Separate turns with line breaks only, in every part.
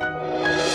Hello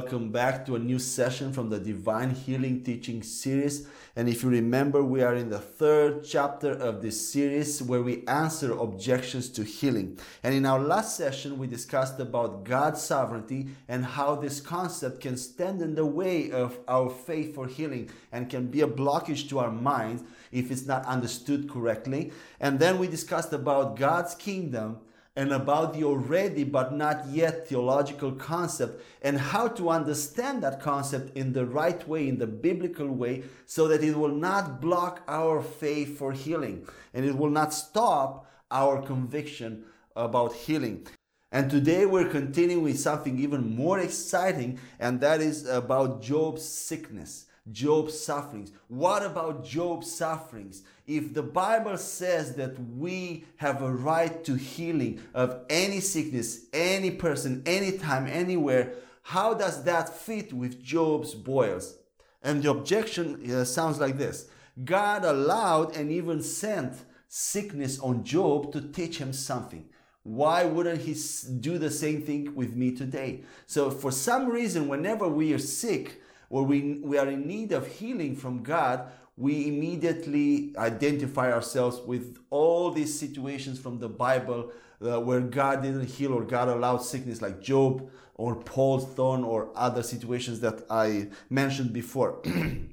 welcome back to a new session from the Divine Healing Teaching Series. And if you remember, we are in the third chapter of this series where we answer objections to healing. And in our last session, we discussed about God's sovereignty and how this concept can stand in the way of our faith for healing and can be a blockage to our minds if it's not understood correctly. And then we discussed about God's kingdom and about the already but not yet theological concept and how to understand that concept in the right way, in the biblical way, so that it will not block our faith for healing and it will not stop our conviction about healing. And today we're continuing with something even more exciting, and that is about Job's sickness. Job's sufferings. What about Job's sufferings? If the Bible says that we have a right to healing of any sickness, any person, anytime, anywhere, how does that fit with Job's boils? And the objection uh, sounds like this God allowed and even sent sickness on Job to teach him something. Why wouldn't he do the same thing with me today? So, for some reason, whenever we are sick, or we, we are in need of healing from God, we immediately identify ourselves with all these situations from the Bible uh, where God didn't heal or God allowed sickness, like Job or Paul's thorn or other situations that I mentioned before. and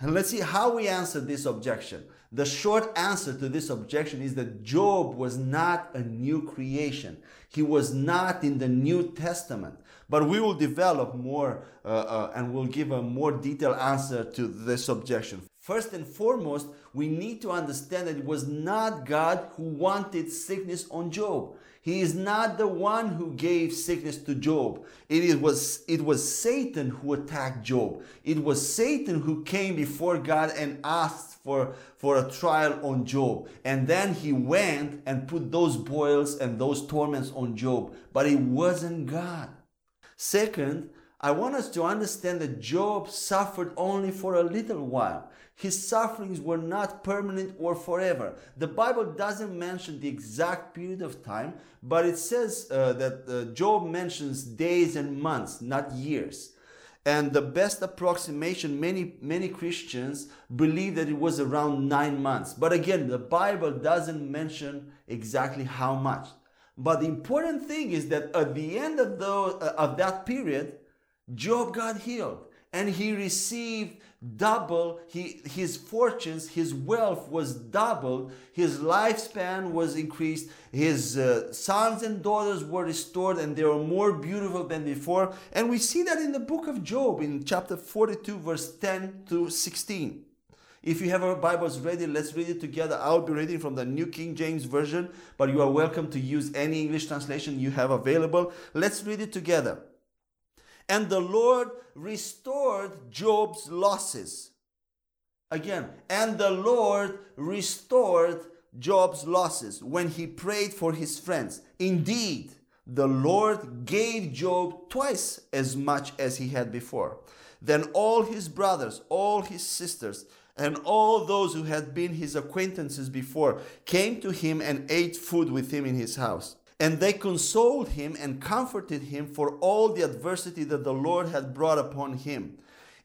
let's see how we answer this objection. The short answer to this objection is that Job was not a new creation. He was not in the New Testament. But we will develop more uh, uh, and we'll give a more detailed answer to this objection. First and foremost, we need to understand that it was not God who wanted sickness on Job. He is not the one who gave sickness to Job. It was, it was Satan who attacked Job. It was Satan who came before God and asked for, for a trial on Job. And then he went and put those boils and those torments on Job. But it wasn't God. Second, I want us to understand that Job suffered only for a little while. His sufferings were not permanent or forever. The Bible doesn't mention the exact period of time, but it says uh, that uh, Job mentions days and months, not years. And the best approximation, many, many Christians believe that it was around nine months. But again, the Bible doesn't mention exactly how much. But the important thing is that at the end of, the, uh, of that period, Job got healed. And he received double he, his fortunes his wealth was doubled his lifespan was increased his uh, sons and daughters were restored and they were more beautiful than before. And we see that in the book of job in chapter 42 verse 10 to 16 if you have our Bibles ready, let's read it together. I'll be reading from the New King James Version, but you are welcome to use any English translation you have available. Let's read it together. And the Lord restored Job's losses. Again, and the Lord restored Job's losses when he prayed for his friends. Indeed, the Lord gave Job twice as much as he had before. Then all his brothers, all his sisters, and all those who had been his acquaintances before came to him and ate food with him in his house. And they consoled him and comforted him for all the adversity that the Lord had brought upon him.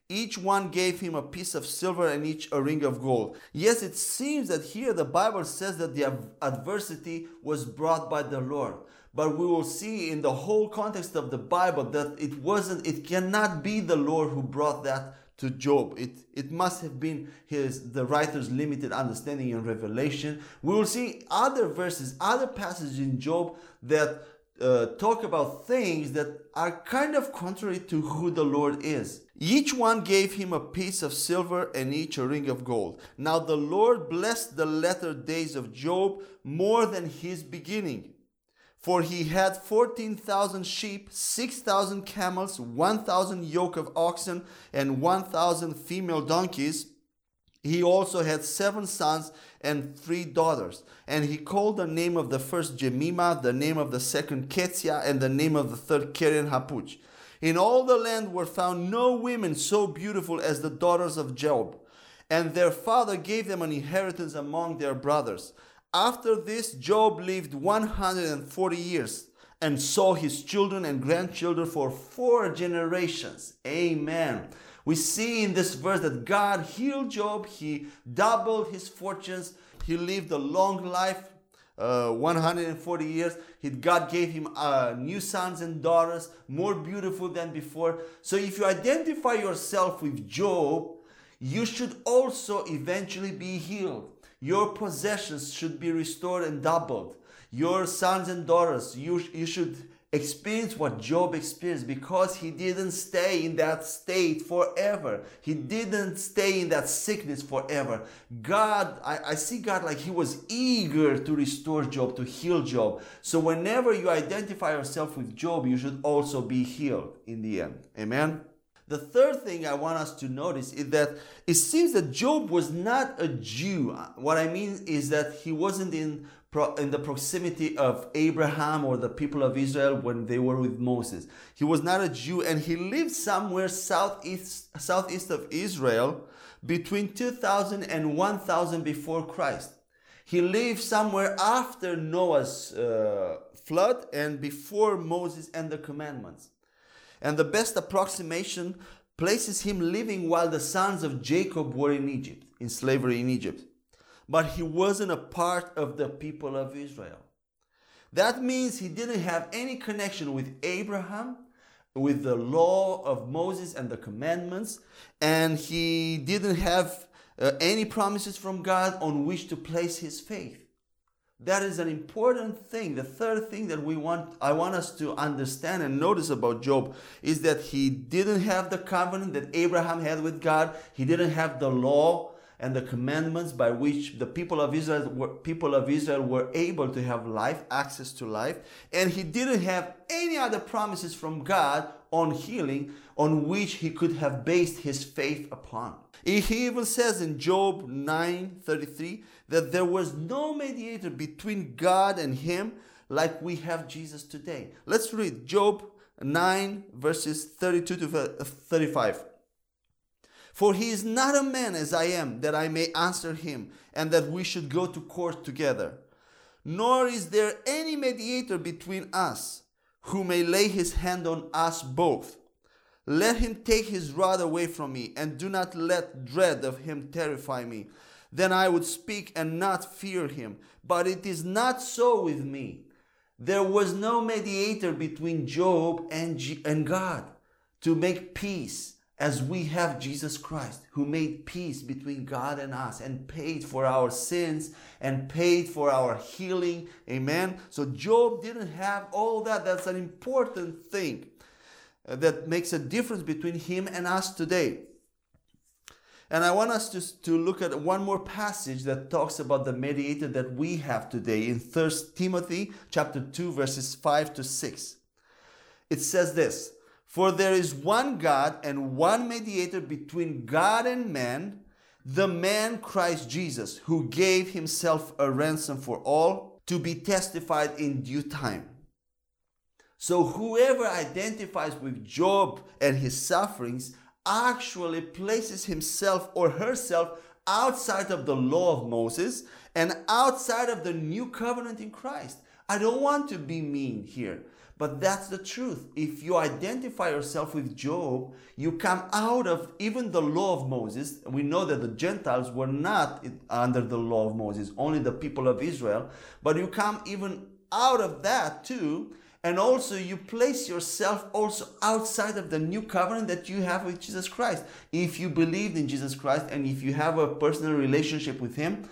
Each one gave him a piece of silver and each a ring of gold. Yes, it seems that here the Bible says that the adversity was brought by the Lord. But we will see in the whole context of the Bible that it wasn't, it cannot be the Lord who brought that to Job. It, it must have been his the writer's limited understanding and revelation. We will see other verses, other passages in Job that uh, talk about things that are kind of contrary to who the Lord is. Each one gave him a piece of silver and each a ring of gold. Now the Lord blessed the latter days of Job more than his beginning for he had 14,000 sheep, 6,000 camels, 1,000 yoke of oxen, and 1,000 female donkeys. He also had seven sons and three daughters. And he called the name of the first Jemima, the name of the second Keziah, and the name of the third Keren Happuch. In all the land were found no women so beautiful as the daughters of Job, and their father gave them an inheritance among their brothers. After this, Job lived 140 years and saw his children and grandchildren for four generations. Amen. We see in this verse that God healed Job, he doubled his fortunes, he lived a long life. Uh, 140 years god gave him uh, new sons and daughters more beautiful than before so if you identify yourself with job you should also eventually be healed your possessions should be restored and doubled your sons and daughters, you, you should experience what Job experienced because he didn't stay in that state forever. He didn't stay in that sickness forever. God, I, I see God like he was eager to restore Job, to heal Job. So whenever you identify yourself with Job, you should also be healed in the end. Amen. The third thing I want us to notice is that it seems that Job was not a Jew. What I mean is that he wasn't in in the proximity of Abraham or the people of Israel when they were with Moses. He was not a Jew and he lived somewhere southeast, southeast of Israel between 2000 and 1000 before Christ. He lived somewhere after Noah's uh, flood and before Moses and the commandments. And the best approximation places him living while the sons of Jacob were in Egypt, in slavery in Egypt but he wasn't a part of the people of Israel. That means he didn't have any connection with Abraham, with the law of Moses and the commandments, and he didn't have uh, any promises from God on which to place his faith. That is an important thing. The third thing that we want I want us to understand and notice about Job is that he didn't have the covenant that Abraham had with God. He didn't have the law and the commandments by which the people of Israel were, people of Israel were able to have life, access to life, and he didn't have any other promises from God on healing on which he could have based his faith upon. He even says in Job 9:33 that there was no mediator between God and him like we have Jesus today. Let's read Job 9 verses 32 to 35. For he is not a man as I am, that I may answer him, and that we should go to court together. Nor is there any mediator between us, who may lay his hand on us both. Let him take his rod away from me, and do not let dread of him terrify me. Then I would speak and not fear him. But it is not so with me. There was no mediator between Job and, and God to make peace as we have Jesus Christ who made peace between God and us and paid for our sins and paid for our healing. Amen. So Job didn't have all that. That's an important thing uh, that makes a difference between him and us today. And I want us to, to look at one more passage that talks about the mediator that we have today in 1 Timothy chapter 2 verses 5 to 6. It says this, for there is one God and one mediator between God and man, the man Christ Jesus, who gave himself a ransom for all to be testified in due time. So whoever identifies with Job and his sufferings actually places himself or herself outside of the law of Moses and outside of the new covenant in Christ. I don't want to be mean here. But that's the truth. If you identify yourself with Job, you come out of even the law of Moses. We know that the Gentiles were not under the law of Moses, only the people of Israel. But you come even out of that too. And also, you place yourself also outside of the new covenant that you have with Jesus Christ. If you believed in Jesus Christ and if you have a personal relationship with Him,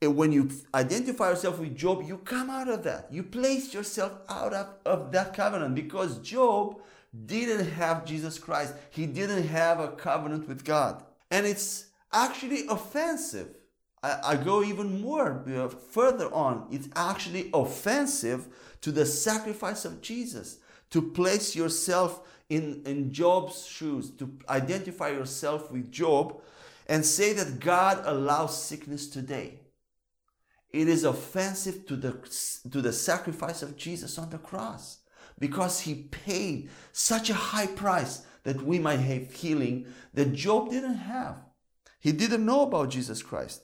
when you identify yourself with Job, you come out of that. You place yourself out of, of that covenant because Job didn't have Jesus Christ. He didn't have a covenant with God. And it's actually offensive. I, I go even more further on. It's actually offensive to the sacrifice of Jesus to place yourself in, in Job's shoes, to identify yourself with Job and say that God allows sickness today. It is offensive to the, to the sacrifice of Jesus on the cross. because he paid such a high price that we might have healing that Job didn't have. He didn't know about Jesus Christ.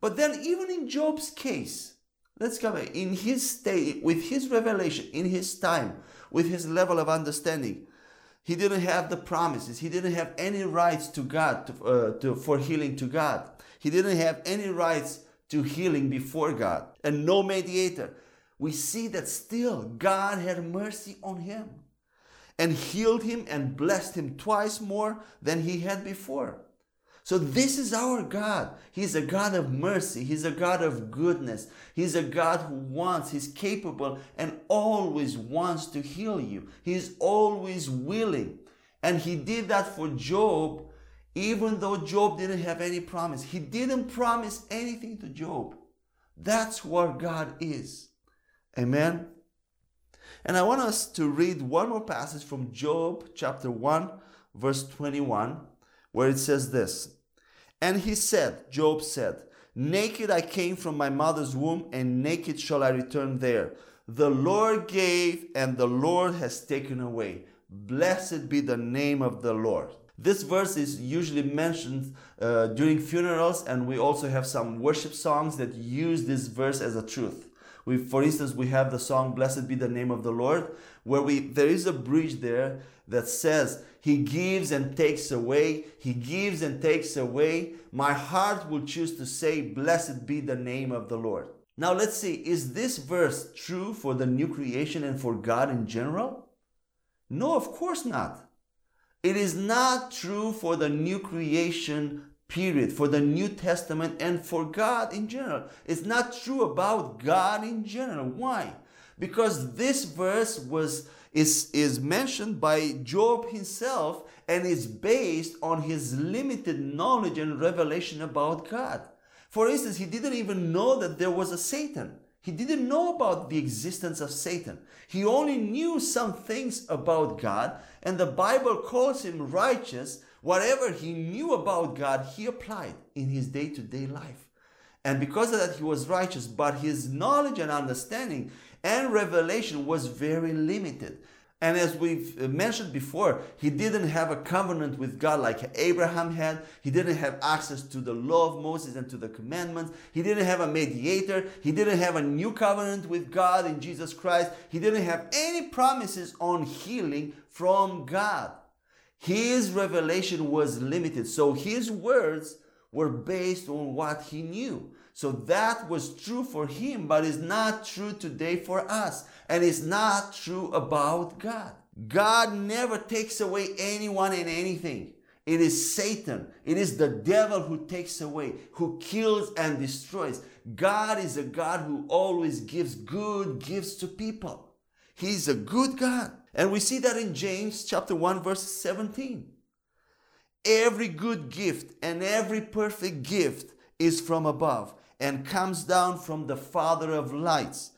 But then, even in Job's case, let's come in his state, with his revelation, in his time, with his level of understanding, he didn't have the promises. He didn't have any rights to God to, uh, to, for healing to God. He didn't have any rights to healing before God and no mediator. We see that still God had mercy on him and healed him and blessed him twice more than he had before. So, this is our God. He's a God of mercy. He's a God of goodness. He's a God who wants, He's capable, and always wants to heal you. He's always willing. And He did that for Job, even though Job didn't have any promise. He didn't promise anything to Job. That's what God is. Amen. And I want us to read one more passage from Job chapter 1, verse 21, where it says this and he said, Job said, Naked I came from my mother's womb, and naked shall I return there. The Lord gave, and the Lord has taken away. Blessed be the name of the Lord. This verse is usually mentioned uh, during funerals, and we also have some worship songs that use this verse as a truth. We, for instance, we have the song "Blessed Be the Name of the Lord," where we there is a bridge there that says, He gives and takes away, He gives and takes away. My heart will choose to say, Blessed be the name of the Lord. Now let's see, is this verse true for the new creation and for God in general? No, of course not. It is not true for the new creation period, for the New Testament, and for God in general. It's not true about God in general. Why? Because this verse was is, is mentioned by Job himself and is based on his limited knowledge and revelation about God. For instance, he didn't even know that there was a Satan. He didn't know about the existence of Satan. He only knew some things about God, and the Bible calls him righteous. Whatever he knew about God, he applied in his day to day life. And because of that, he was righteous, but his knowledge and understanding and revelation was very limited. And as we've mentioned before, he didn't have a covenant with God like Abraham had. He didn't have access to the law of Moses and to the commandments. He didn't have a mediator. He didn't have a new covenant with God in Jesus Christ. He didn't have any promises on healing from God. His revelation was limited. So his words were based on what he knew. So that was true for him, but is not true today for us. And it's not true about God. God never takes away anyone and anything. It is Satan. It is the devil who takes away, who kills and destroys. God is a God who always gives good gifts to people. He's a good God. And we see that in James chapter 1 verse 17. Every good gift and every perfect gift is from above and comes down from the Father of lights,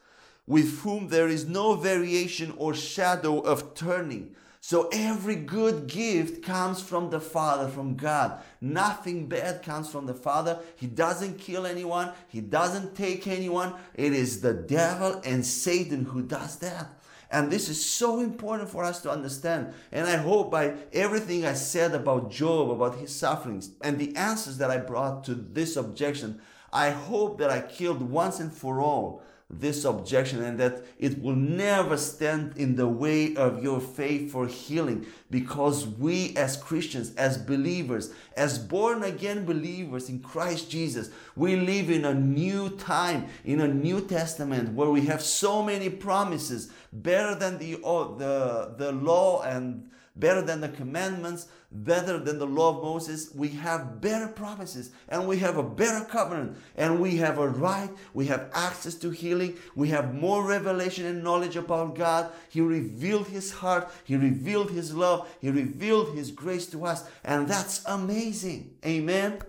with whom there is no variation or shadow of turning. So every good gift comes from the Father, from God. Nothing bad comes from the Father. He doesn't kill anyone, He doesn't take anyone. It is the devil and Satan who does that. And this is so important for us to understand. And I hope by everything I said about Job, about his sufferings, and the answers that I brought to this objection, I hope that I killed once and for all this objection and that it will never stand in the way of your faith for healing. Because we as Christians, as believers, as born again believers in Christ Jesus, we live in a new time, in a new testament where we have so many promises better than the, the, the law and better than the commandments, better than the law of Moses. We have better promises and we have a better covenant and we have a right, we have access to healing, we have more revelation and knowledge about God. He revealed His heart, He revealed His love, He revealed His grace to us, and that's amazing. Amen.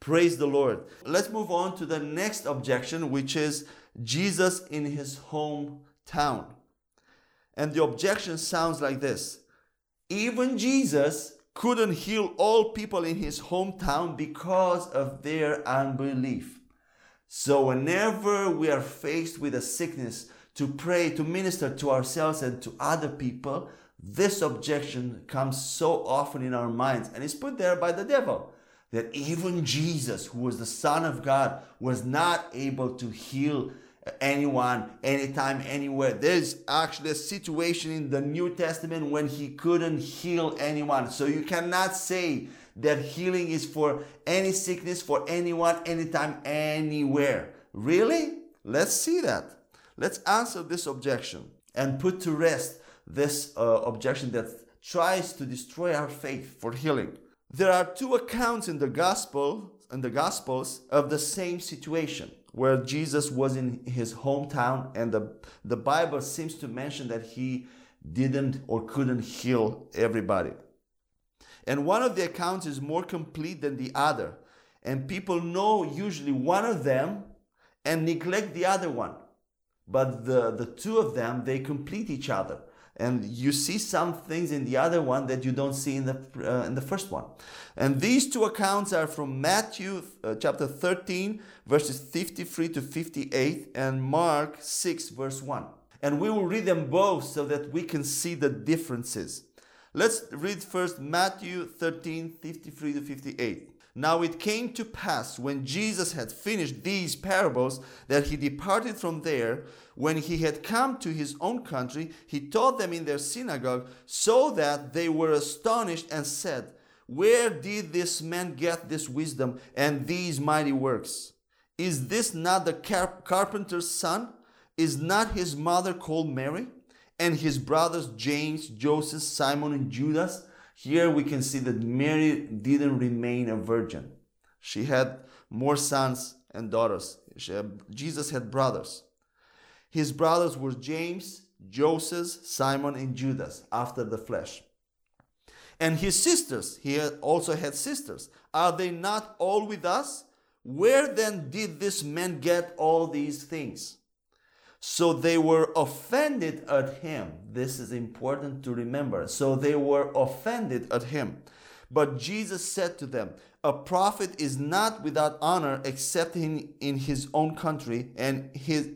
Praise the Lord. Let's move on to the next objection, which is Jesus in his hometown. And the objection sounds like this even Jesus couldn't heal all people in his hometown because of their unbelief. So, whenever we are faced with a sickness, to pray, to minister to ourselves and to other people, this objection comes so often in our minds and is put there by the devil that even Jesus, who was the Son of God, was not able to heal anyone, anytime, anywhere. There's actually a situation in the New Testament when he couldn't heal anyone. So you cannot say that healing is for any sickness, for anyone, anytime, anywhere. Really? Let's see that. Let's answer this objection and put to rest this uh, objection that tries to destroy our faith for healing. There are two accounts in the gospel in the gospels of the same situation where Jesus was in his hometown and the, the Bible seems to mention that he didn't or couldn't heal everybody. And one of the accounts is more complete than the other. And people know usually one of them and neglect the other one. But the, the two of them, they complete each other and you see some things in the other one that you don't see in the uh, in the first one. And these two accounts are from matthew uh, chapter 13 verses 53 to 58 and mark 6 verse 1 and we will read them both so that we can see the differences. Let's read first matthew 13 53 to 58 now it came to pass when Jesus had finished these parables that he departed from there. When he had come to his own country, he taught them in their synagogue, so that they were astonished and said, Where did this man get this wisdom and these mighty works? Is this not the car- carpenter's son? Is not his mother called Mary? And his brothers James, Joseph, Simon, and Judas? Here we can see that Mary didn't remain a virgin. She had more sons and daughters. Had, Jesus had brothers. His brothers were James, Joseph, Simon, and Judas after the flesh. And his sisters, he had also had sisters. Are they not all with us? Where then did this man get all these things? So they were offended at him. This is important to remember. So they were offended at him. But Jesus said to them, A prophet is not without honor except in, in his own country and his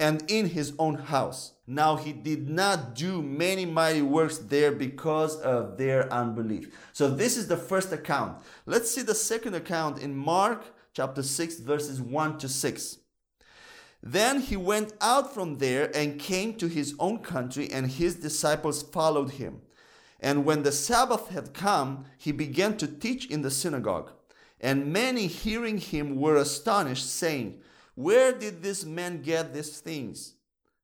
and in his own house. Now he did not do many mighty works there because of their unbelief. So this is the first account. Let's see the second account in Mark chapter 6 verses 1 to 6. Then he went out from there and came to his own country, and his disciples followed him. And when the Sabbath had come, he began to teach in the synagogue. And many hearing him were astonished, saying, Where did this man get these things?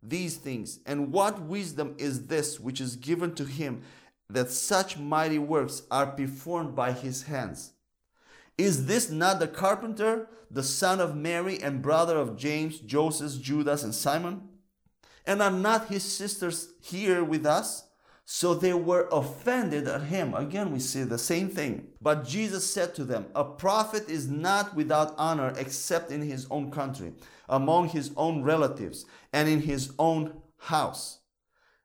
These things, and what wisdom is this which is given to him that such mighty works are performed by his hands? Is this not the carpenter, the son of Mary and brother of James, Joseph, Judas, and Simon? And are not his sisters here with us? So they were offended at him. Again, we see the same thing. But Jesus said to them, A prophet is not without honor except in his own country, among his own relatives, and in his own house.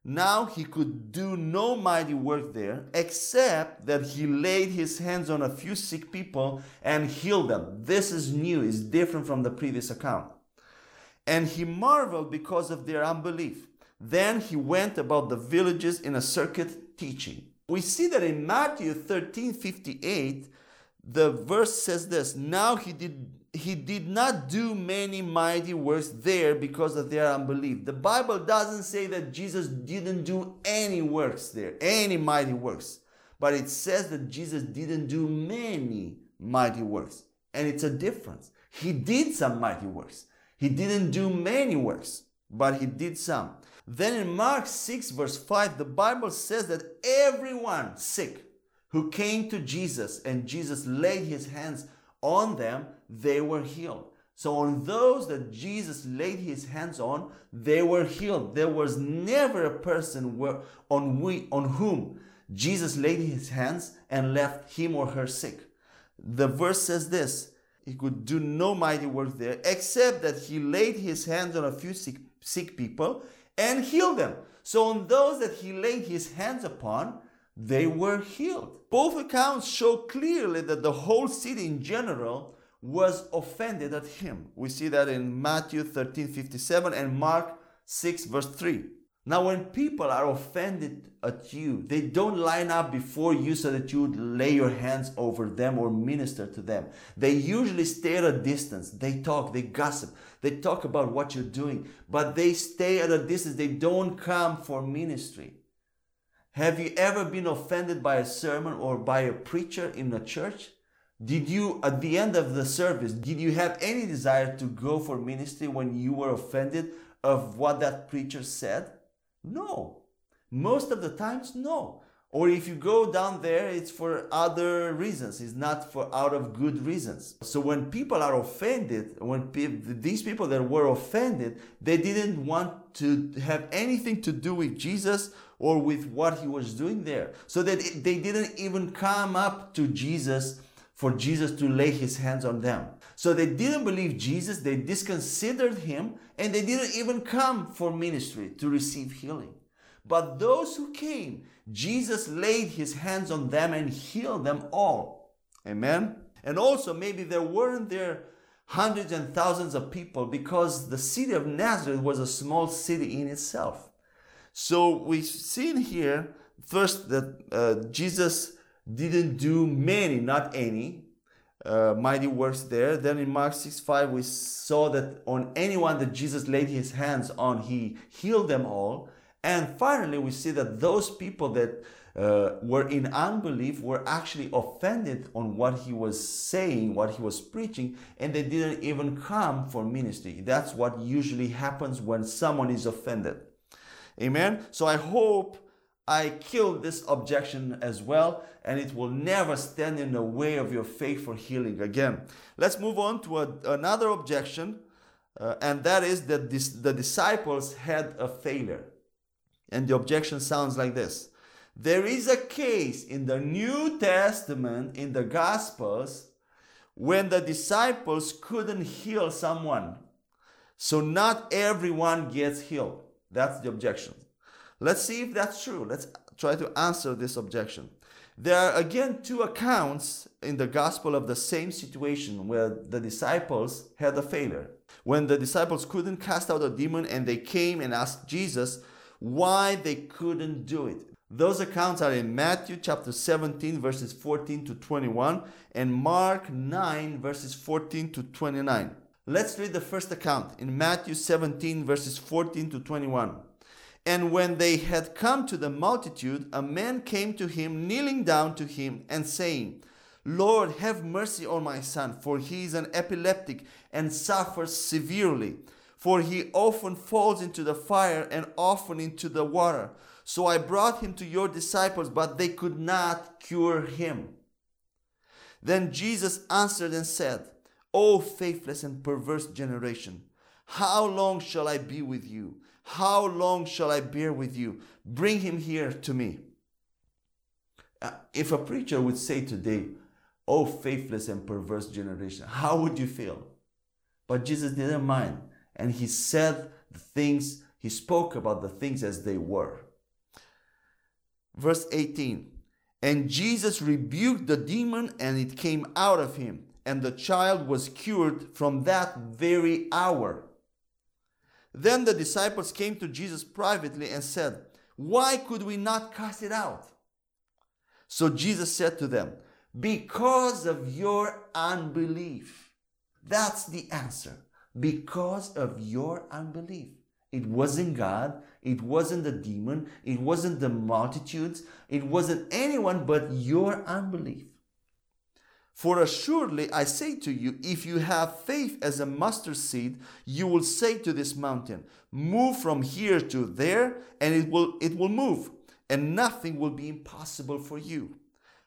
Now he could do no mighty work there, except that he laid his hands on a few sick people and healed them. This is new, is different from the previous account. And he marveled because of their unbelief. Then he went about the villages in a circuit teaching. We see that in Matthew 13 58, the verse says this Now he did he did not do many mighty works there because of their unbelief. The Bible doesn't say that Jesus didn't do any works there, any mighty works, but it says that Jesus didn't do many mighty works. And it's a difference. He did some mighty works. He didn't do many works, but he did some. Then in Mark 6, verse 5, the Bible says that everyone sick who came to Jesus and Jesus laid his hands on them, they were healed. So, on those that Jesus laid his hands on, they were healed. There was never a person where, on, we, on whom Jesus laid his hands and left him or her sick. The verse says this He could do no mighty work there, except that he laid his hands on a few sick, sick people and healed them. So, on those that he laid his hands upon, they were healed. Both accounts show clearly that the whole city in general was offended at him. We see that in Matthew 13 57 and Mark 6, verse 3. Now, when people are offended at you, they don't line up before you so that you lay your hands over them or minister to them. They usually stay at a distance. They talk, they gossip, they talk about what you're doing, but they stay at a distance. They don't come for ministry. Have you ever been offended by a sermon or by a preacher in a church? Did hmm. you, at the end of the service, did you have any desire to go for ministry when you were offended of what that preacher said? No. Most of the times, no. Or if you go down there, it's for other reasons. It's not for out of good reasons. So when people are offended, when pe- these people that were offended, they didn't want to have anything to do with Jesus or with what he was doing there. So that they didn't even come up to Jesus for Jesus to lay his hands on them. So they didn't believe Jesus, they disconsidered him, and they didn't even come for ministry to receive healing. But those who came, Jesus laid his hands on them and healed them all. Amen. And also, maybe there weren't there hundreds and thousands of people because the city of Nazareth was a small city in itself. So we've seen here first that uh, Jesus didn't do many, not any, uh, mighty works there. Then in Mark 6 5, we saw that on anyone that Jesus laid his hands on, he healed them all. And finally, we see that those people that uh, were in unbelief were actually offended on what he was saying, what he was preaching, and they didn't even come for ministry. That's what usually happens when someone is offended. Amen. So I hope I killed this objection as well, and it will never stand in the way of your faith for healing again. Let's move on to a, another objection, uh, and that is that this, the disciples had a failure. And the objection sounds like this There is a case in the New Testament, in the Gospels, when the disciples couldn't heal someone. So not everyone gets healed. That's the objection. Let's see if that's true. Let's try to answer this objection. There are again two accounts in the gospel of the same situation where the disciples had a failure. When the disciples couldn't cast out a demon and they came and asked Jesus, why they couldn't do it. Those accounts are in Matthew chapter 17, verses 14 to 21, and Mark 9, verses 14 to 29. Let's read the first account in Matthew 17, verses 14 to 21. And when they had come to the multitude, a man came to him, kneeling down to him, and saying, Lord, have mercy on my son, for he is an epileptic and suffers severely for he often falls into the fire and often into the water. So I brought him to your disciples, but they could not cure him. Then Jesus answered and said, O faithless and perverse generation, how long shall I be with you? How long shall I bear with you? Bring him here to me. Uh, if a preacher would say today, Oh, faithless and perverse generation, how would you feel? But Jesus didn't mind and he said the things, he spoke about the things as they were. Verse 18 And Jesus rebuked the demon, and it came out of him, and the child was cured from that very hour. Then the disciples came to Jesus privately and said, Why could we not cast it out? So Jesus said to them, Because of your unbelief. That's the answer because of your unbelief. It wasn't God, it wasn't the demon, it wasn't the multitudes, it wasn't anyone but your unbelief. For assuredly I say to you, if you have faith as a mustard seed, you will say to this mountain, Move from here to there, and it will, it will move, and nothing will be impossible for you.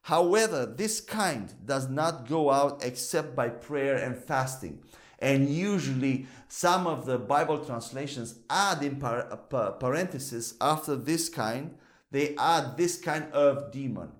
However, this kind does not go out except by prayer and fasting. And usually, some of the Bible translations add in par- par- parentheses after this kind, they add this kind of demon.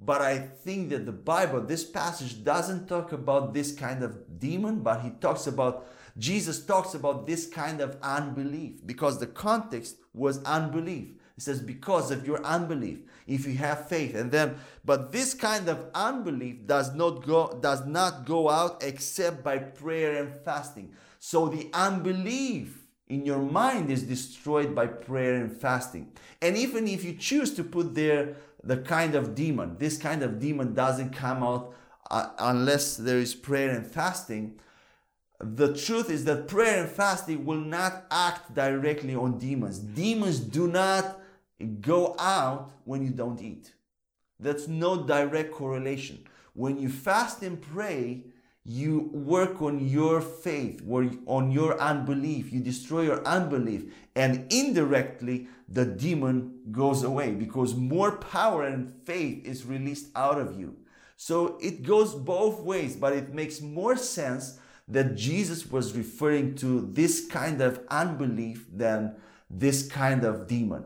But I think that the Bible, this passage doesn't talk about this kind of demon, but he talks about, Jesus talks about this kind of unbelief because the context was unbelief. It says, because of your unbelief, if you have faith. And then, but this kind of unbelief does not go, does not go out except by prayer and fasting. So the unbelief in your mind is destroyed by prayer and fasting. And even if you choose to put there the kind of demon, this kind of demon doesn't come out uh, unless there is prayer and fasting. The truth is that prayer and fasting will not act directly on demons. Demons do not go out when you don't eat. That's no direct correlation. When you fast and pray, you work on your faith, on your unbelief. You destroy your unbelief, and indirectly, the demon goes away because more power and faith is released out of you. So it goes both ways, but it makes more sense that Jesus was referring to this kind of unbelief than this kind of demon.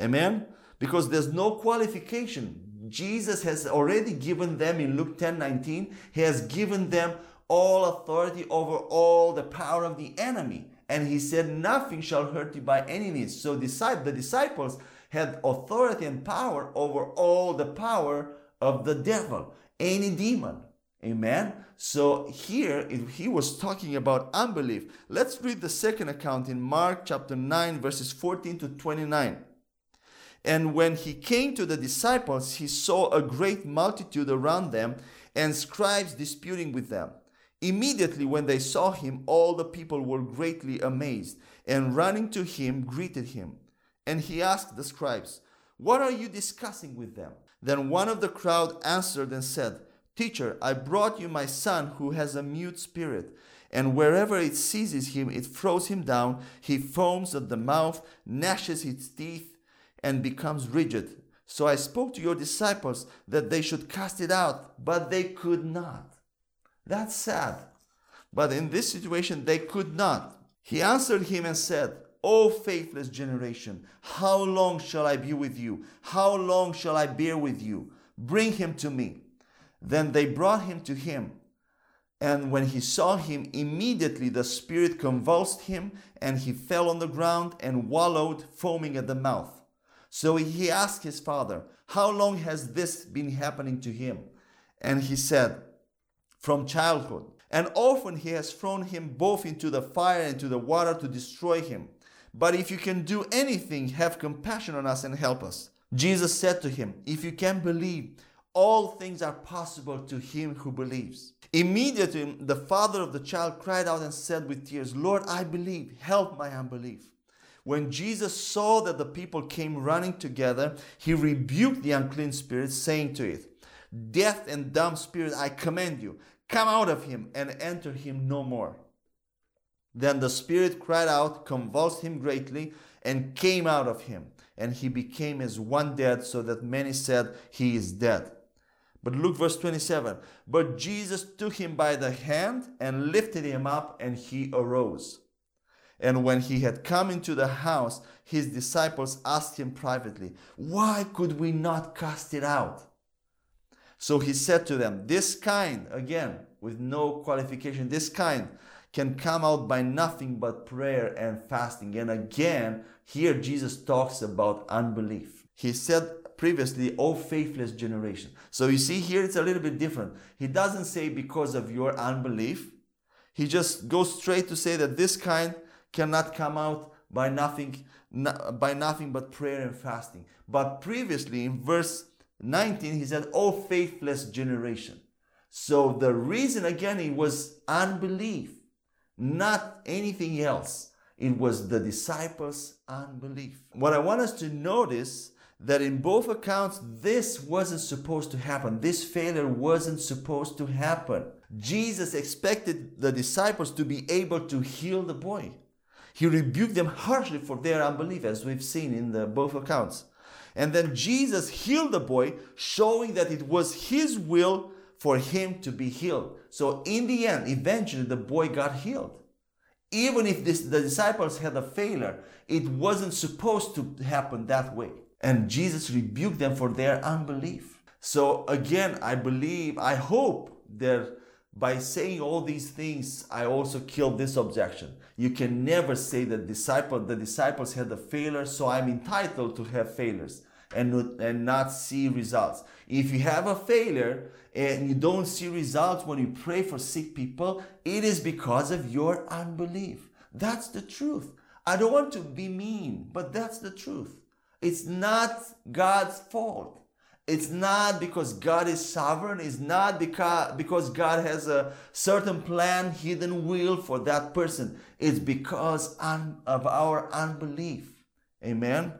Amen? Because there's no qualification. Jesus has already given them in Luke 10 19, He has given them all authority over all the power of the enemy. And He said, Nothing shall hurt you by any means. So the disciples had authority and power over all the power of the devil, any demon. Amen. So here he was talking about unbelief. Let's read the second account in Mark chapter 9, verses 14 to 29. And when he came to the disciples, he saw a great multitude around them and scribes disputing with them. Immediately, when they saw him, all the people were greatly amazed and running to him greeted him. And he asked the scribes, What are you discussing with them? Then one of the crowd answered and said, Teacher, I brought you my son who has a mute spirit, and wherever it seizes him, it throws him down. He foams at the mouth, gnashes its teeth and becomes rigid. So I spoke to your disciples that they should cast it out, but they could not. That's sad. But in this situation, they could not. He answered him and said, O faithless generation, how long shall I be with you? How long shall I bear with you? Bring him to me. Then they brought him to him. And when he saw him, immediately the spirit convulsed him, and he fell on the ground and wallowed, foaming at the mouth. So he asked his father, How long has this been happening to him? And he said, From childhood. And often he has thrown him both into the fire and into the water to destroy him. But if you can do anything, have compassion on us and help us. Jesus said to him, If you can believe, all things are possible to him who believes. Immediately, the father of the child cried out and said with tears, Lord, I believe, help my unbelief. When Jesus saw that the people came running together, he rebuked the unclean spirit, saying to it, Deaf and dumb spirit, I command you, come out of him and enter him no more. Then the spirit cried out, convulsed him greatly, and came out of him. And he became as one dead, so that many said, He is dead. But look, verse 27. But Jesus took him by the hand and lifted him up, and he arose. And when he had come into the house, his disciples asked him privately, Why could we not cast it out? So he said to them, This kind, again, with no qualification, this kind can come out by nothing but prayer and fasting. And again, here Jesus talks about unbelief. He said previously, O faithless generation. So you see, here it's a little bit different. He doesn't say because of your unbelief, he just goes straight to say that this kind cannot come out by nothing by nothing but prayer and fasting. But previously in verse 19 he said, "Oh faithless generation." So the reason again it was unbelief, not anything else. It was the disciples' unbelief. What I want us to notice that in both accounts this wasn't supposed to happen. This failure wasn't supposed to happen. Jesus expected the disciples to be able to heal the boy. He rebuked them harshly for their unbelief, as we've seen in the both accounts. And then Jesus healed the boy, showing that it was his will for him to be healed. So in the end, eventually the boy got healed. Even if this, the disciples had a failure, it wasn't supposed to happen that way. And Jesus rebuked them for their unbelief. So again, I believe, I hope that by saying all these things, I also killed this objection. You can never say that disciple, the disciples had a failure, so I'm entitled to have failures and, and not see results. If you have a failure and you don't see results when you pray for sick people, it is because of your unbelief. That's the truth. I don't want to be mean, but that's the truth. It's not God's fault. It's not because God is sovereign. It's not because, because God has a certain plan, hidden will for that person. It's because of our unbelief. Amen.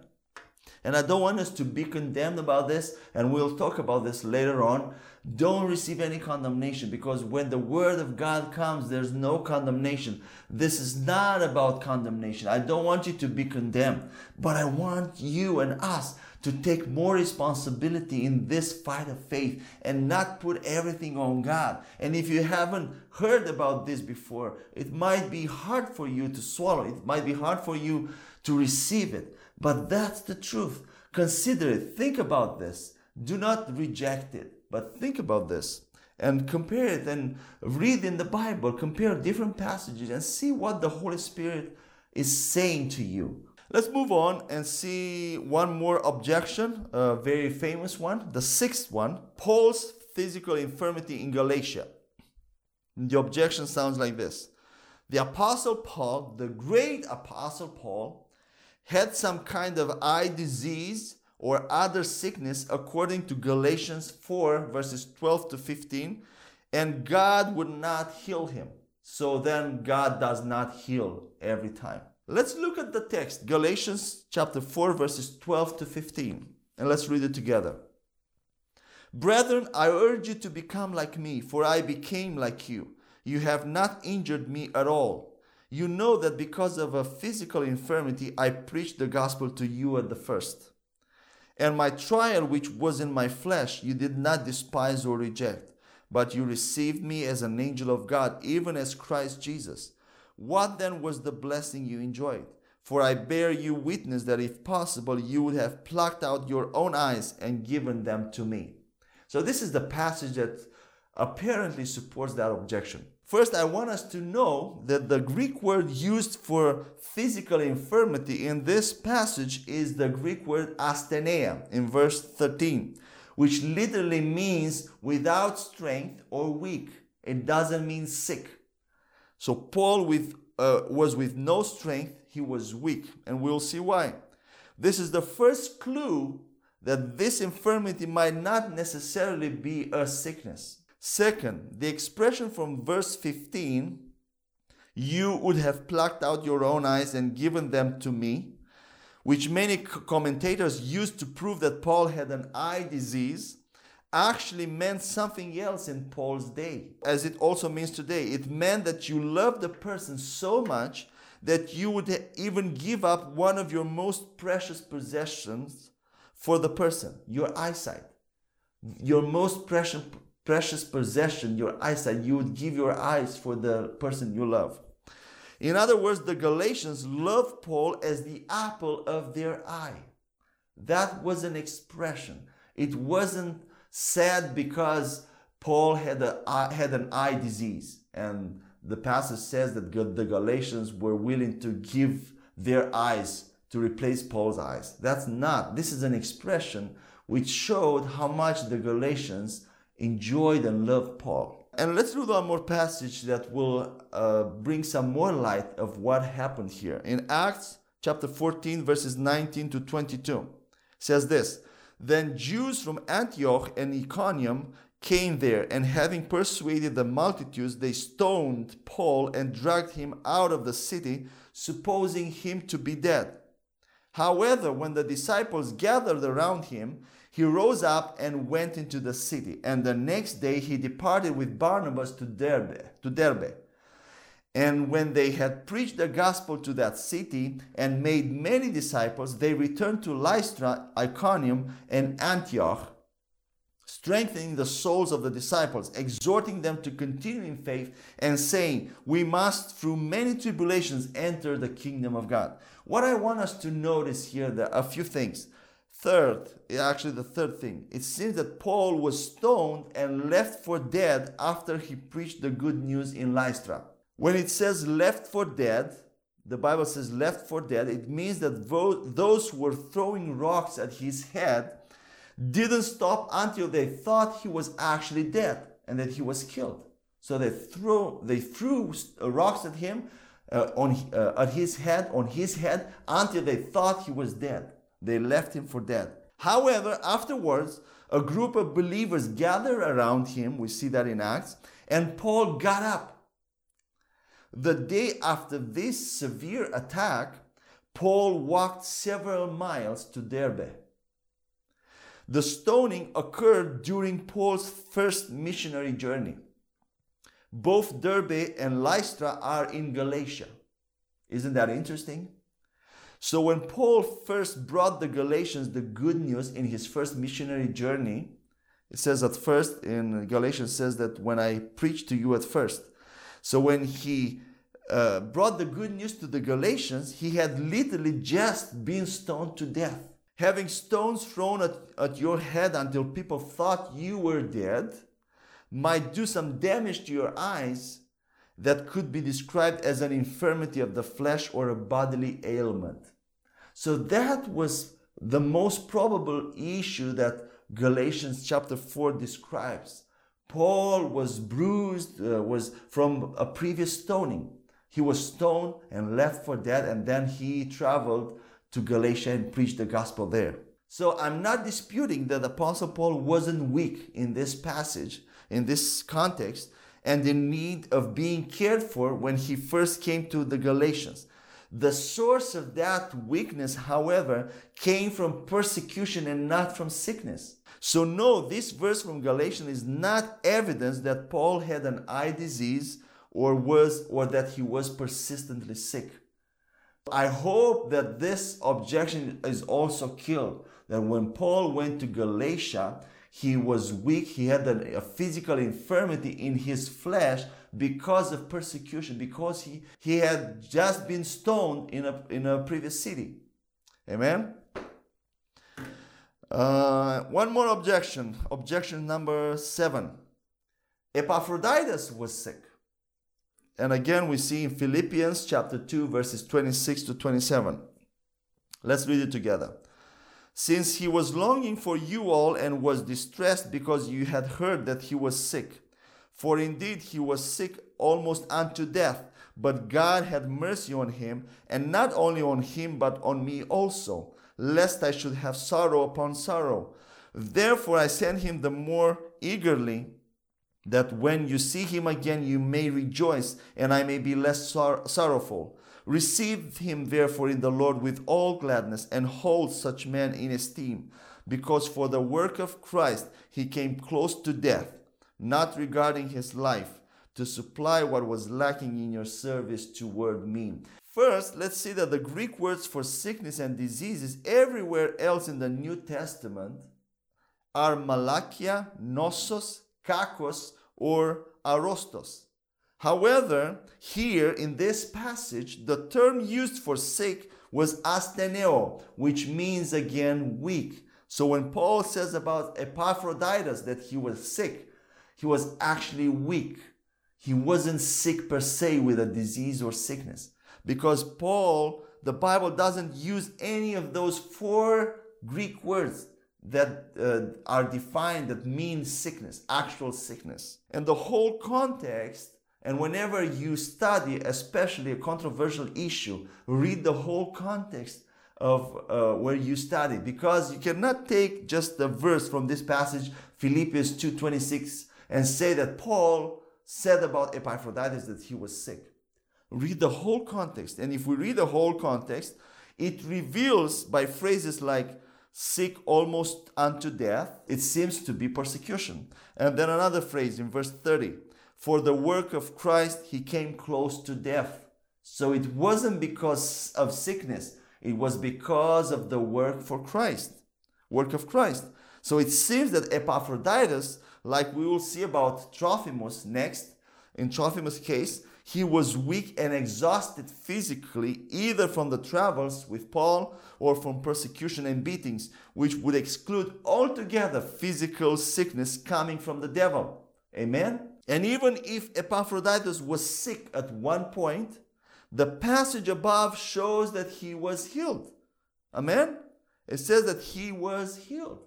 And I don't want us to be condemned about this, and we'll talk about this later on. Don't receive any condemnation because when the word of God comes, there's no condemnation. This is not about condemnation. I don't want you to be condemned, but I want you and us to take more responsibility in this fight of faith and not put everything on God. And if you haven't heard about this before, it might be hard for you to swallow. It might be hard for you to receive it. But that's the truth. Consider it. Think about this. Do not reject it, but think about this and compare it and read in the Bible, compare different passages and see what the Holy Spirit is saying to you. Let's move on and see one more objection, a very famous one, the sixth one Paul's physical infirmity in Galatia. The objection sounds like this The Apostle Paul, the great Apostle Paul, had some kind of eye disease or other sickness according to Galatians 4, verses 12 to 15, and God would not heal him. So then God does not heal every time. Let's look at the text, Galatians chapter 4, verses 12 to 15, and let's read it together. Brethren, I urge you to become like me, for I became like you. You have not injured me at all. You know that because of a physical infirmity, I preached the gospel to you at the first. And my trial, which was in my flesh, you did not despise or reject, but you received me as an angel of God, even as Christ Jesus. What then was the blessing you enjoyed? For I bear you witness that if possible, you would have plucked out your own eyes and given them to me. So, this is the passage that apparently supports that objection. First, I want us to know that the Greek word used for physical infirmity in this passage is the Greek word asthenia in verse 13, which literally means without strength or weak. It doesn't mean sick. So Paul with, uh, was with no strength, he was weak, and we'll see why. This is the first clue that this infirmity might not necessarily be a sickness. Second, the expression from verse 15, you would have plucked out your own eyes and given them to me, which many commentators used to prove that Paul had an eye disease, actually meant something else in Paul's day, as it also means today. It meant that you loved the person so much that you would even give up one of your most precious possessions for the person, your eyesight. Your most precious, precious possession, your eyesight, you would give your eyes for the person you love. In other words, the Galatians loved Paul as the apple of their eye. That was an expression. It wasn't sad because Paul had, a, had an eye disease. And the passage says that the Galatians were willing to give their eyes to replace Paul's eyes. That's not. This is an expression which showed how much the Galatians enjoyed and loved Paul. And let's read one more passage that will uh, bring some more light of what happened here. In Acts chapter 14, verses 19 to 22, says this then Jews from Antioch and Iconium came there, and having persuaded the multitudes, they stoned Paul and dragged him out of the city, supposing him to be dead. However, when the disciples gathered around him, he rose up and went into the city, and the next day he departed with Barnabas to Derbe. To Derbe. And when they had preached the gospel to that city and made many disciples, they returned to Lystra, Iconium, and Antioch, strengthening the souls of the disciples, exhorting them to continue in faith, and saying, We must, through many tribulations, enter the kingdom of God. What I want us to notice here, there are a few things. Third, actually, the third thing, it seems that Paul was stoned and left for dead after he preached the good news in Lystra. When it says left for dead, the Bible says left for dead, it means that those who were throwing rocks at his head didn't stop until they thought he was actually dead and that he was killed. So they threw, they threw rocks at him. uh, on, uh, at his head, on his head, until they thought he was dead. They left him for dead. However, afterwards, a group of believers gathered around him. We see that in Acts. And Paul got up. The day after this severe attack, Paul walked several miles to Derbe. The stoning occurred during Paul's first missionary journey. Both Derbe and Lystra are in Galatia. Isn't that interesting? So, when Paul first brought the Galatians the good news in his first missionary journey, it says at first in Galatians says that when I preached to you at first. So, when he uh, brought the good news to the Galatians, he had literally just been stoned to death. Having stones thrown at, at your head until people thought you were dead might do some damage to your eyes that could be described as an infirmity of the flesh or a bodily ailment. So that was the most probable issue that Galatians chapter 4 describes. Paul was bruised, uh, was from a previous stoning. He was stoned and left for dead, and then he traveled to Galatia and preached the gospel there. So I'm not disputing that the Apostle Paul wasn't weak in this passage, in this context, and in need of being cared for when he first came to the Galatians. The source of that weakness, however, came from persecution and not from sickness. So, no, this verse from Galatians is not evidence that Paul had an eye disease or was or that he was persistently sick. I hope that this objection is also killed. That when Paul went to Galatia, he was weak, he had a, physical infirmity in his flesh because of persecution, because he, he had just been stoned in a, in a previous city. Amen? Uh, one more objection. Objection number seven. Epaphroditus was sick. And again, we see in Philippians chapter 2, verses 26 to 27. Let's read it together. Since he was longing for you all and was distressed because you had heard that he was sick. For indeed he was sick almost unto death, but God had mercy on him, and not only on him, but on me also, lest I should have sorrow upon sorrow. Therefore I sent him the more eagerly that when you see him again you may rejoice and I may be less sor- sorrowful. Receive him therefore in the Lord with all gladness and hold such men in esteem, because for the work of Christ he came close to death, not regarding his life, to supply what was lacking in your service toward me. First, let's see that the Greek words for sickness and diseases everywhere else in the New Testament are malakia, nosos, kakos, or arostos. However, here in this passage, the term used for sick was astheneo, which means again weak. So when Paul says about Epaphroditus that he was sick, he was actually weak. He wasn't sick per se with a disease or sickness. Because Paul, the Bible doesn't use any of those four Greek words that uh, are defined that mean sickness, actual sickness. And the whole context, and whenever you study, especially a controversial issue, read the whole context of uh, where you study because you cannot take just the verse from this passage philippians 2.26 and say that paul said about epaphroditus that he was sick read the whole context and if we read the whole context it reveals by phrases like sick almost unto death, it seems to be persecution. And then another phrase in verse 30 For the work of Christ, he came close to death. So it wasn't because of sickness, it was because of the work for Christ, work of Christ. So it seems that Epaphroditus, like we will see about Trophimus next, in Trophimus' case, he was weak and exhausted physically, either from the travels with Paul or from persecution and beatings, which would exclude altogether physical sickness coming from the devil. Amen? And even if Epaphroditus was sick at one point, the passage above shows that he was healed. Amen? It says that he was healed.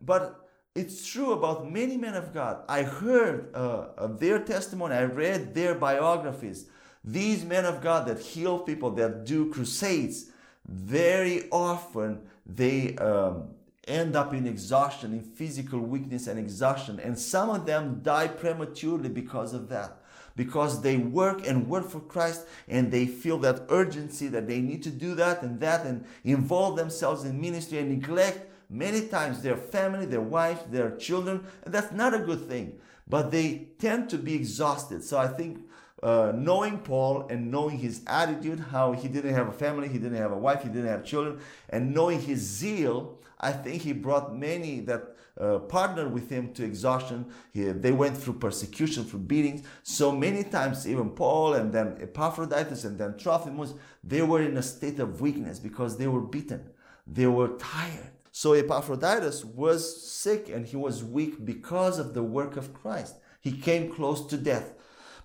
But it's true about many men of God. I heard uh, their testimony, I read their biographies. These men of God that heal people, that do crusades, very often they um, end up in exhaustion, in physical weakness and exhaustion. And some of them die prematurely because of that. Because they work and work for Christ and they feel that urgency that they need to do that and that and involve themselves in ministry and neglect many times their family, their wife, their children. And that's not a good thing. But they tend to be exhausted. So I think uh, knowing Paul and knowing his attitude, how he didn't have a family, he didn't have a wife, he didn't have children, and knowing his zeal, I think he brought many that uh, partnered with him to exhaustion. He, they went through persecution, through beatings. So many times, even Paul and then Epaphroditus and then Trophimus, they were in a state of weakness because they were beaten. They were tired. So Epaphroditus was sick and he was weak because of the work of Christ. He came close to death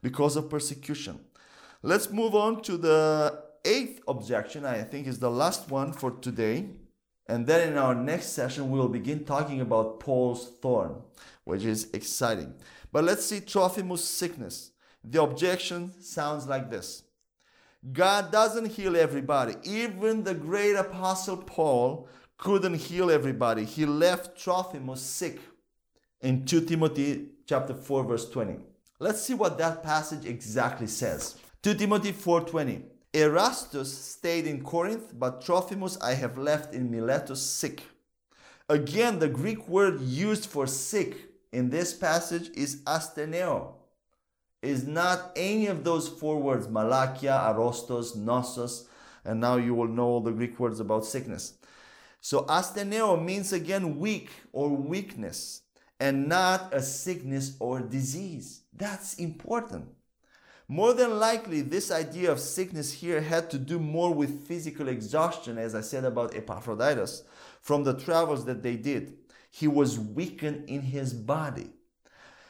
because of persecution. Let's move on to the eighth objection, I think is the last one for today. And then in our next session, we will begin talking about Paul's thorn, which is exciting. But let's see Trophimus' sickness. The objection sounds like this God doesn't heal everybody. Even the great apostle Paul couldn't heal everybody. He left Trophimus sick in 2 Timothy chapter 4 verse 20. Let's see what that passage exactly says. 2 Timothy 4:20. Erastus stayed in Corinth, but Trophimus I have left in Miletus sick. Again, the Greek word used for sick in this passage is astheneo. Is not any of those four words, malakia, arostos, nosos, and now you will know all the Greek words about sickness. So astheneo means again weak or weakness and not a sickness or disease. That's important. More than likely, this idea of sickness here had to do more with physical exhaustion, as I said about Epaphroditus, from the travels that they did. He was weakened in his body.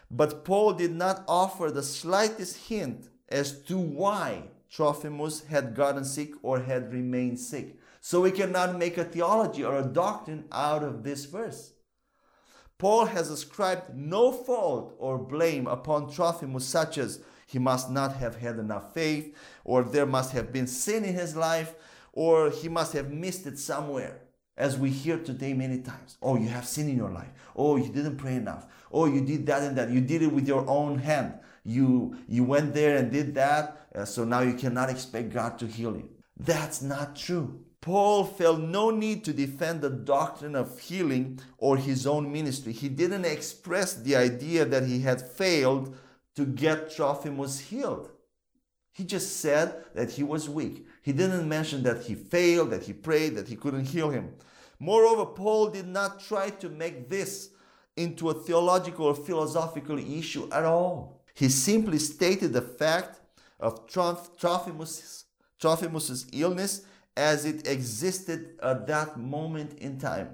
But Paul did not offer the slightest hint as to why Trophimus had gotten sick or had remained sick. So we cannot make a theology or a doctrine out of this verse. Paul has ascribed no fault or blame upon Trophimus, such as he must not have had enough faith, or there must have been sin in his life, or he must have missed it somewhere. As we hear today many times. Oh, you have sin in your life. Oh, you didn't pray enough. Oh, you did that and that. You did it with your own hand. You you went there and did that, uh, so now you cannot expect God to heal you. That's not true. Paul felt no need to defend the doctrine of healing or his own ministry. He didn't express the idea that he had failed to get Trophimus healed. He just said that he was weak. He didn't mention that he failed, that he prayed, that he couldn't heal him. Moreover, Paul did not try to make this into a theological or philosophical issue at all. He simply stated the fact of Trophimus' Trophimus's illness as it existed at that moment in time.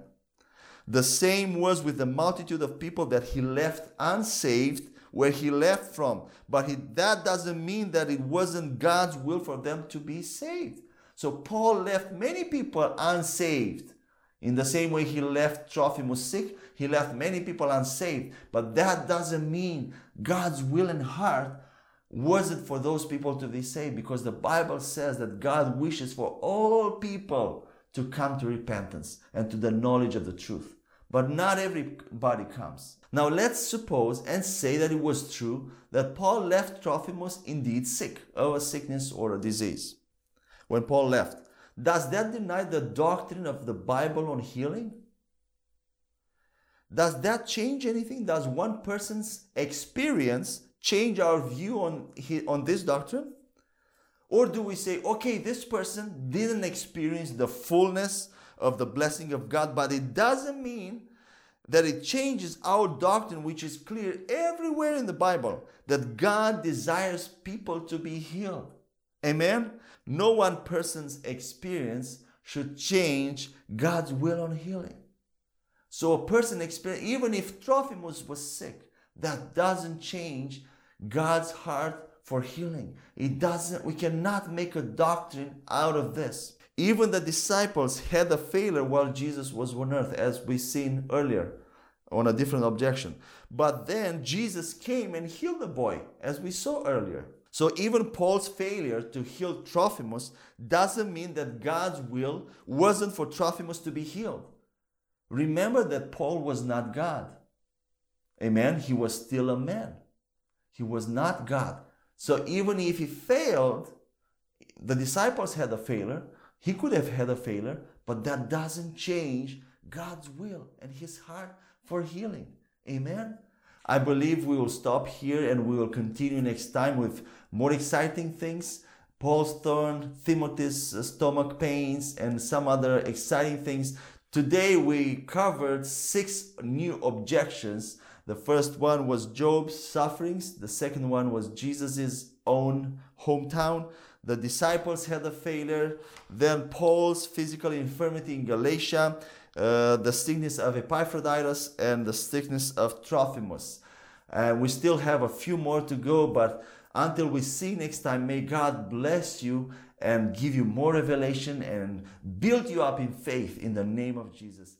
The same was with the multitude of people that he left unsaved where he left from. But he, that doesn't mean that it wasn't God's will for them to be saved. So Paul left many people unsaved. In the same way he left Trophimus sick, he left many people unsaved. But that doesn't mean God's will and heart wasn't for those people to be saved because the Bible says that God wishes for all people to come to repentance and to the knowledge of the truth. But not everybody comes. Now let's suppose and say that it was true that Paul left Trophimus indeed sick of a sickness or a disease. When Paul left, does that deny the doctrine of the Bible on healing? Does that change anything? Does one person's experience change our view on, on this doctrine? Or do we say, okay, this person didn't experience the fullness of the blessing of God, but it doesn't mean that it changes our doctrine, which is clear everywhere in the Bible, that God desires people to be healed. Amen? No one person's experience should change God's will on healing. So a person experience, even if Trophimus was sick, that doesn't change God's heart for healing. It doesn't, we cannot make a doctrine out of this. Even the disciples had a failure while Jesus was on earth, as we seen earlier on a different objection. But then Jesus came and healed the boy, as we saw earlier. So even Paul's failure to heal Trophimus doesn't mean that God's will wasn't for Trophimus to be healed. Remember that Paul was not God. Amen. He was still a man. He was not God. So even if he failed, the disciples had a failure. He could have had a failure, but that doesn't change God's will and his heart for healing. Amen. I believe we will stop here and we will continue next time with more exciting things. Paul's thorn, Timothy's stomach pains, and some other exciting things. Today we covered six new objections. The first one was Job's sufferings. The second one was Jesus' own hometown. The disciples had a failure. Then Paul's physical infirmity in Galatia uh, the sickness of Epaphroditus and the sickness of Trophimus. And we still have a few more to go, but until we see next time, may God bless you and give you more revelation and build you up in faith in the name of Jesus.